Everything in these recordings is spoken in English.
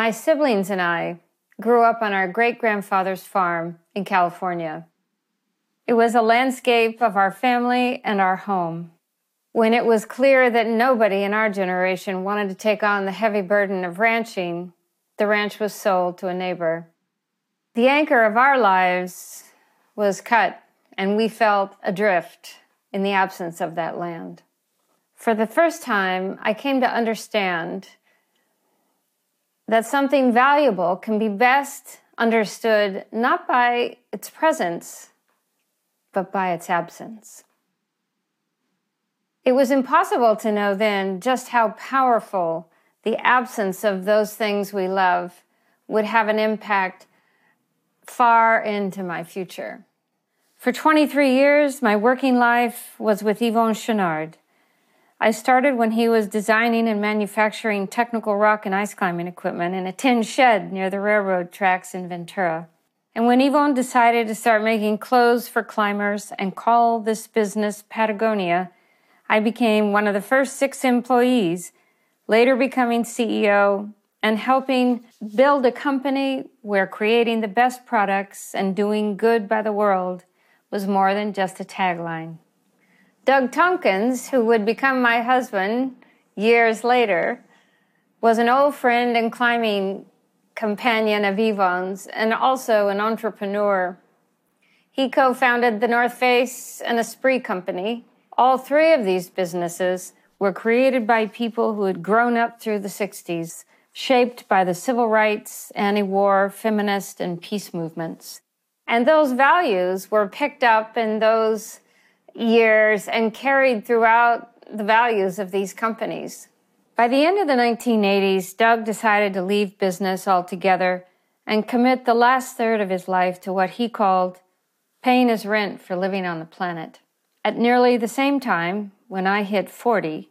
My siblings and I grew up on our great grandfather's farm in California. It was a landscape of our family and our home. When it was clear that nobody in our generation wanted to take on the heavy burden of ranching, the ranch was sold to a neighbor. The anchor of our lives was cut, and we felt adrift in the absence of that land. For the first time, I came to understand that something valuable can be best understood not by its presence, but by its absence. It was impossible to know then just how powerful the absence of those things we love would have an impact far into my future. For 23 years, my working life was with Yvon Chouinard. I started when he was designing and manufacturing technical rock and ice climbing equipment in a tin shed near the railroad tracks in Ventura. And when Yvon decided to start making clothes for climbers and call this business Patagonia, I became one of the first six employees, later becoming CEO and helping build a company where creating the best products and doing good by the world was more than just a tagline. Doug Tompkins, who would become my husband years later, was an old friend and climbing companion of Yvon's and also an entrepreneur. He co founded the North Face and Esprit Company. All three of these businesses were created by people who had grown up through the 60s, shaped by the civil rights, anti war, feminist, and peace movements. And those values were picked up in those years and carried throughout the values of these companies. By the end of the 1980s, Doug decided to leave business altogether and commit the last third of his life to what he called paying his rent for living on the planet. At nearly the same time, when I hit 40,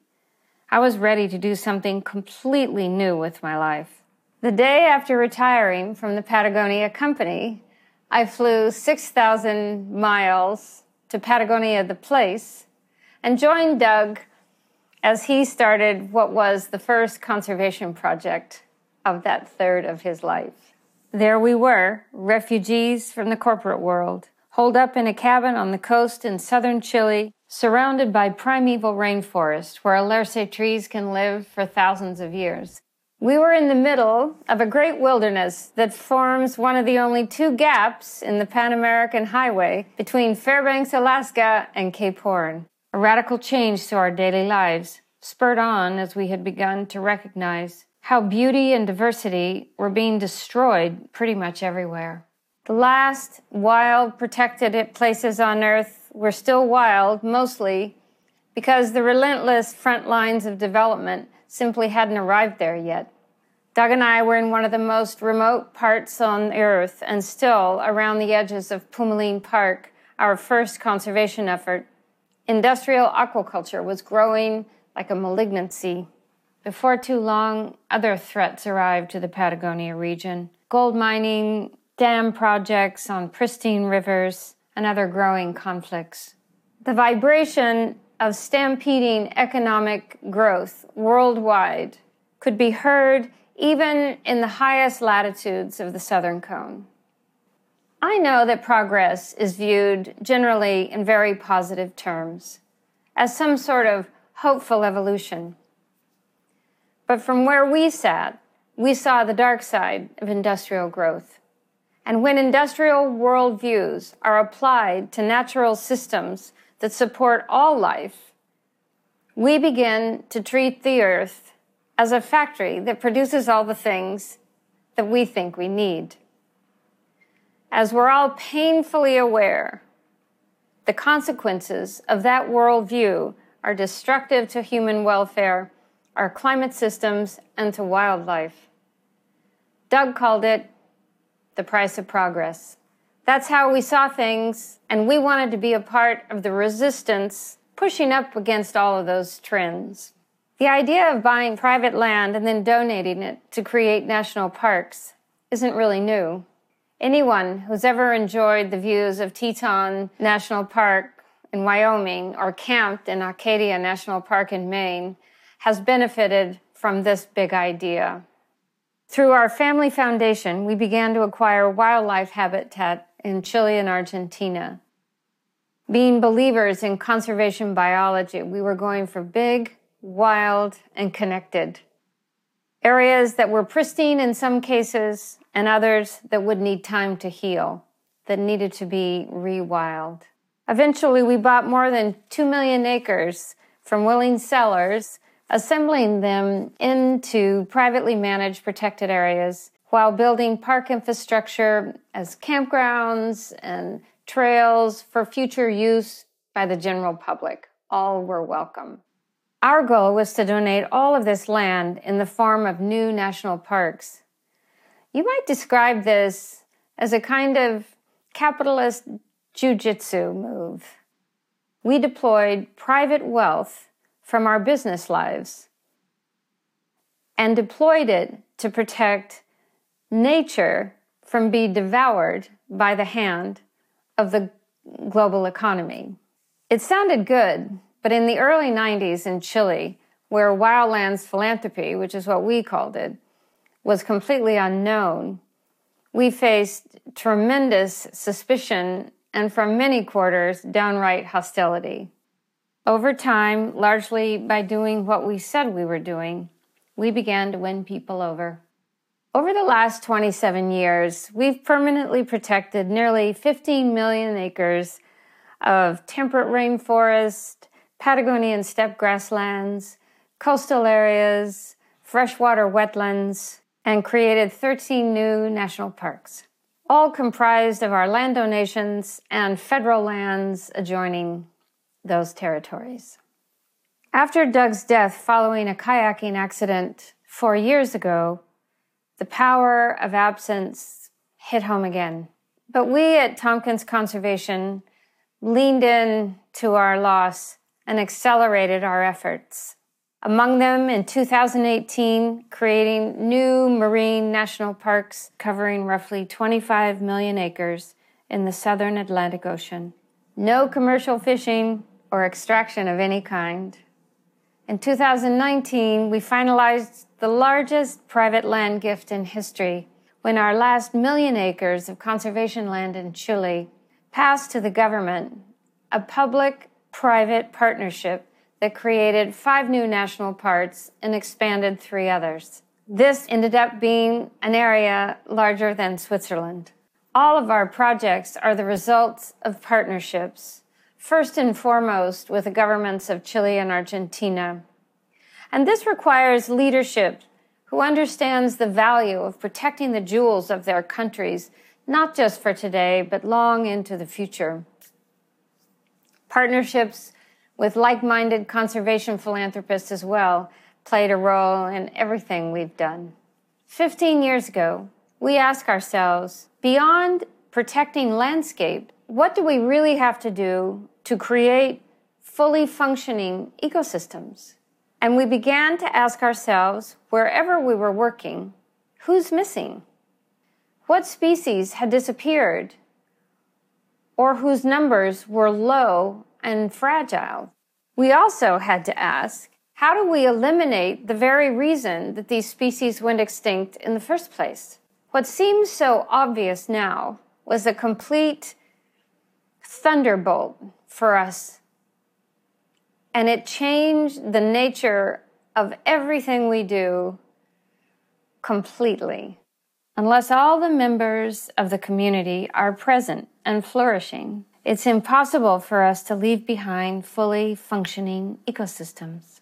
I was ready to do something completely new with my life. The day after retiring from the Patagonia company, I flew 6,000 miles to Patagonia, the place, and joined Doug as he started what was the first conservation project of that third of his life. There we were, refugees from the corporate world, holed up in a cabin on the coast in southern Chile, surrounded by primeval rainforest where alerce trees can live for thousands of years. We were in the middle of a great wilderness that forms one of the only two gaps in the Pan American Highway between Fairbanks, Alaska and Cape Horn a radical change to our daily lives, spurred on as we had begun to recognize how beauty and diversity were being destroyed pretty much everywhere. The last wild, protected places on Earth were still wild, mostly because the relentless front lines of development simply hadn't arrived there yet. Doug and I were in one of the most remote parts on Earth and still around the edges of Pumalin Park, our first conservation effort Industrial aquaculture was growing like a malignancy. Before too long, other threats arrived to the Patagonia region gold mining, dam projects on pristine rivers, and other growing conflicts. The vibration of stampeding economic growth worldwide could be heard even in the highest latitudes of the southern cone. I know that progress is viewed generally in very positive terms, as some sort of hopeful evolution. But from where we sat, we saw the dark side of industrial growth. And when industrial worldviews are applied to natural systems that support all life, we begin to treat the earth as a factory that produces all the things that we think we need as we're all painfully aware, the consequences of that worldview are destructive to human welfare, our climate systems, and to wildlife. Doug called it the price of progress. That's how we saw things, and we wanted to be a part of the resistance pushing up against all of those trends. The idea of buying private land and then donating it to create national parks isn't really new. Anyone who's ever enjoyed the views of Teton National Park in Wyoming or camped in Acadia National Park in Maine has benefited from this big idea. Through our family foundation, we began to acquire wildlife habitat in Chile and Argentina. Being believers in conservation biology, we were going for big, wild, and connected. Areas that were pristine in some cases, and others that would need time to heal, that needed to be rewild. Eventually, we bought more than 2 million acres from willing sellers, assembling them into privately managed protected areas while building park infrastructure as campgrounds and trails for future use by the general public. All were welcome. Our goal was to donate all of this land in the form of new national parks. You might describe this as a kind of capitalist jujitsu move. We deployed private wealth from our business lives and deployed it to protect nature from being devoured by the hand of the global economy. It sounded good, but in the early 90s in Chile, where wildlands philanthropy, which is what we called it, was completely unknown, we faced tremendous suspicion and from many quarters, downright hostility. Over time, largely by doing what we said we were doing, we began to win people over. Over the last 27 years, we've permanently protected nearly 15 million acres of temperate rainforest, Patagonian steppe grasslands, coastal areas, freshwater wetlands, and created 13 new national parks, all comprised of our land donations and federal lands adjoining those territories. After Doug's death following a kayaking accident four years ago, the power of absence hit home again. But we at Tompkins Conservation leaned in to our loss and accelerated our efforts. Among them, in 2018, creating new marine national parks covering roughly 25 million acres in the southern Atlantic Ocean. No commercial fishing or extraction of any kind. In 2019, we finalized the largest private land gift in history when our last million acres of conservation land in Chile passed to the government a public private partnership that created five new national parks and expanded three others. This ended up being an area larger than Switzerland. All of our projects are the results of partnerships first and foremost with the governments of Chile and Argentina. And this requires leadership who understands the value of protecting the jewels of their countries, not just for today, but long into the future. Partnerships with like minded conservation philanthropists as well played a role in everything we've done. 15 years ago, we ask ourselves beyond protecting landscape, what do we really have to do to create fully functioning ecosystems? And we began to ask ourselves, wherever we were working, who's missing? What species had disappeared? Or whose numbers were low and fragile? We also had to ask, how do we eliminate the very reason that these species went extinct in the first place? What seems so obvious now was a complete thunderbolt for us. And it changed the nature of everything we do completely. Unless all the members of the community are present and flourishing, it's impossible for us to leave behind fully functioning ecosystems.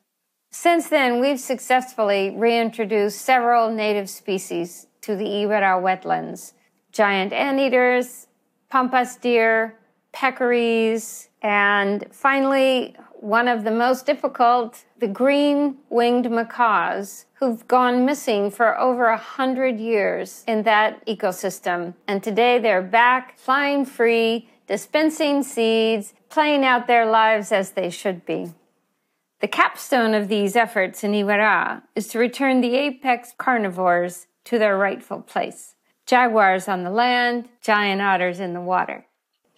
Since then, we've successfully reintroduced several native species to the Iberá wetlands giant anteaters, pampas deer, peccaries, and finally, one of the most difficult, the green winged macaws, who've gone missing for over a hundred years in that ecosystem. And today they're back, flying free, dispensing seeds, playing out their lives as they should be. The capstone of these efforts in Iberá is to return the apex carnivores to their rightful place. Jaguars on the land, giant otters in the water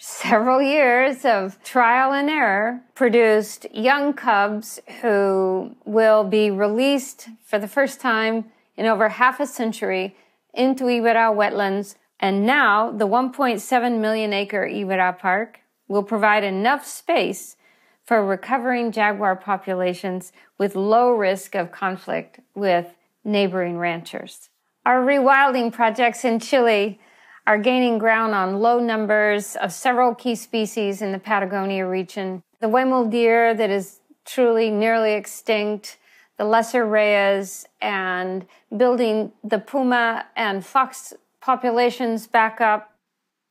several years of trial and error produced young cubs who will be released for the first time in over half a century into Iberá wetlands, and now the 1.7 million acre Iberá Park will provide enough space for recovering jaguar populations with low risk of conflict with neighboring ranchers. Our rewilding projects in Chile are gaining ground on low numbers of several key species in the Patagonia region. The Huemul deer that is truly nearly extinct, the lesser rheas, and building the puma and fox populations back up.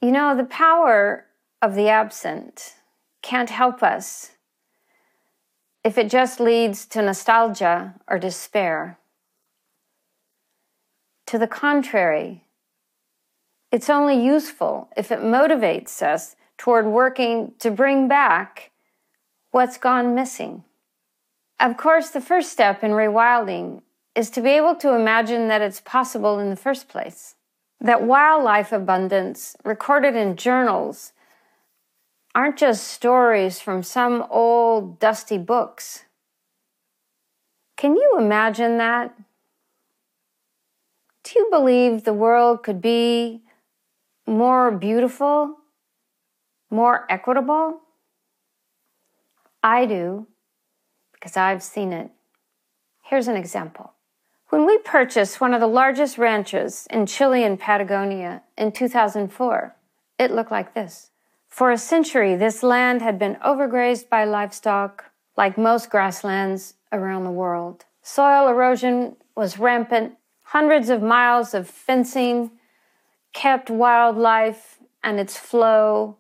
You know, the power of the absent can't help us if it just leads to nostalgia or despair. To the contrary, it's only useful if it motivates us toward working to bring back what's gone missing. Of course, the first step in rewilding is to be able to imagine that it's possible in the first place. That wildlife abundance recorded in journals aren't just stories from some old dusty books. Can you imagine that? Do you believe the world could be more beautiful, more equitable? I do, because I've seen it. Here's an example. When we purchased one of the largest ranches in Chile and Patagonia in 2004, it looked like this. For a century, this land had been overgrazed by livestock, like most grasslands around the world. Soil erosion was rampant. Hundreds of miles of fencing kept wildlife and its flow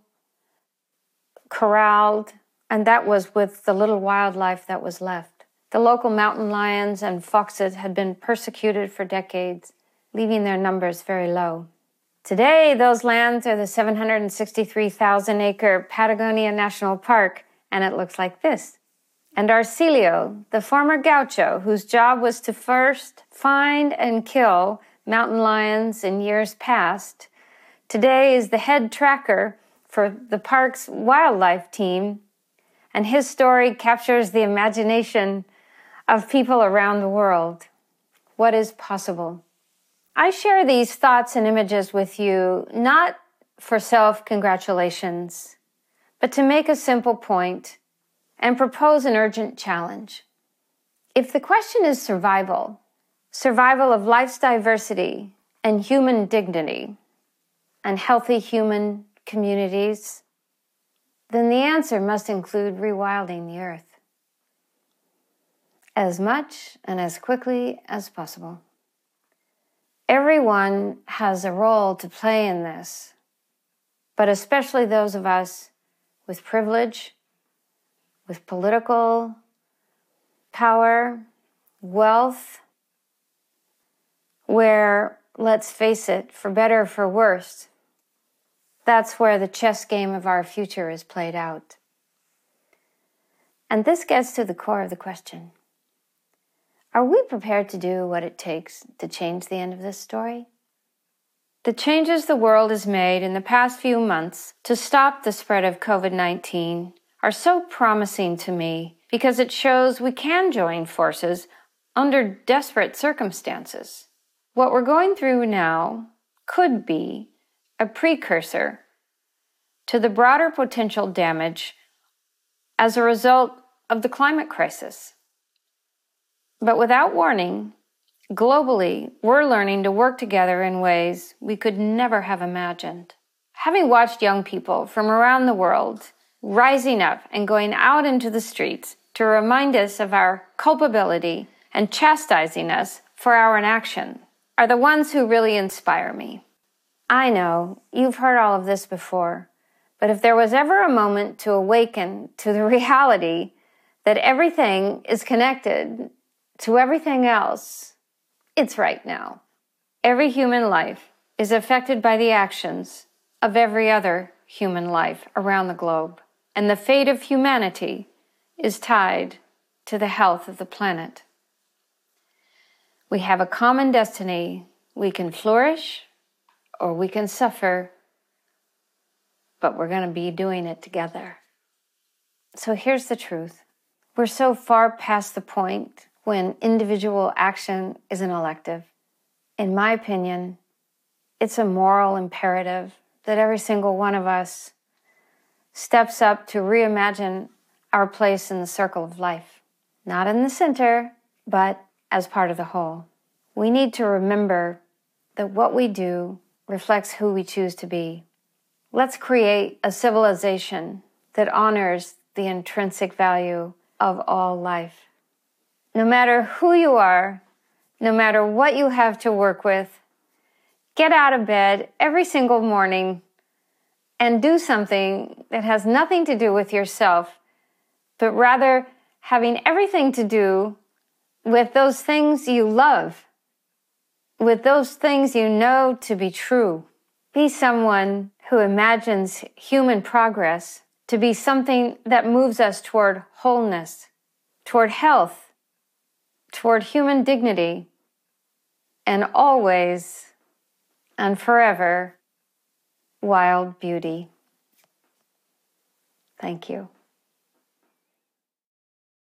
corralled, and that was with the little wildlife that was left. The local mountain lions and foxes had been persecuted for decades, leaving their numbers very low. Today, those lands are the 763,000 acre Patagonia National Park, and it looks like this. And Arcilio, the former gaucho, whose job was to first find and kill mountain lions in years past, today is the head tracker for the park's wildlife team, and his story captures the imagination of people around the world. What is possible? I share these thoughts and images with you not for self congratulations, but to make a simple point and propose an urgent challenge. If the question is survival, survival of life's diversity and human dignity, and healthy human communities, then the answer must include rewilding the earth as much and as quickly as possible. Everyone has a role to play in this, but especially those of us with privilege, with political power, wealth, where, let's face it, for better or for worse, that's where the chess game of our future is played out. And this gets to the core of the question are we prepared to do what it takes to change the end of this story? The changes the world has made in the past few months to stop the spread of COVID 19 are so promising to me because it shows we can join forces under desperate circumstances. What we're going through now could be a precursor to the broader potential damage as a result of the climate crisis. But without warning, globally, we're learning to work together in ways we could never have imagined. Having watched young people from around the world rising up and going out into the streets to remind us of our culpability and chastising us for our inaction are the ones who really inspire me. I know you've heard all of this before, but if there was ever a moment to awaken to the reality that everything is connected to everything else, it's right now. Every human life is affected by the actions of every other human life around the globe, and the fate of humanity is tied to the health of the planet. We have a common destiny. We can flourish or we can suffer, but we're going to be doing it together. So here's the truth we're so far past the point when individual action is an elective. in my opinion, it's a moral imperative that every single one of us steps up to reimagine our place in the circle of life. Not in the center, but as part of the whole. We need to remember that what we do reflects who we choose to be. Let's create a civilization that honors the intrinsic value of all life. No matter who you are, no matter what you have to work with, get out of bed every single morning and do something that has nothing to do with yourself, but rather having everything to do with those things you love, with those things you know to be true. Be someone who imagines human progress to be something that moves us toward wholeness, toward health, toward human dignity, and always and forever wild beauty. Thank you.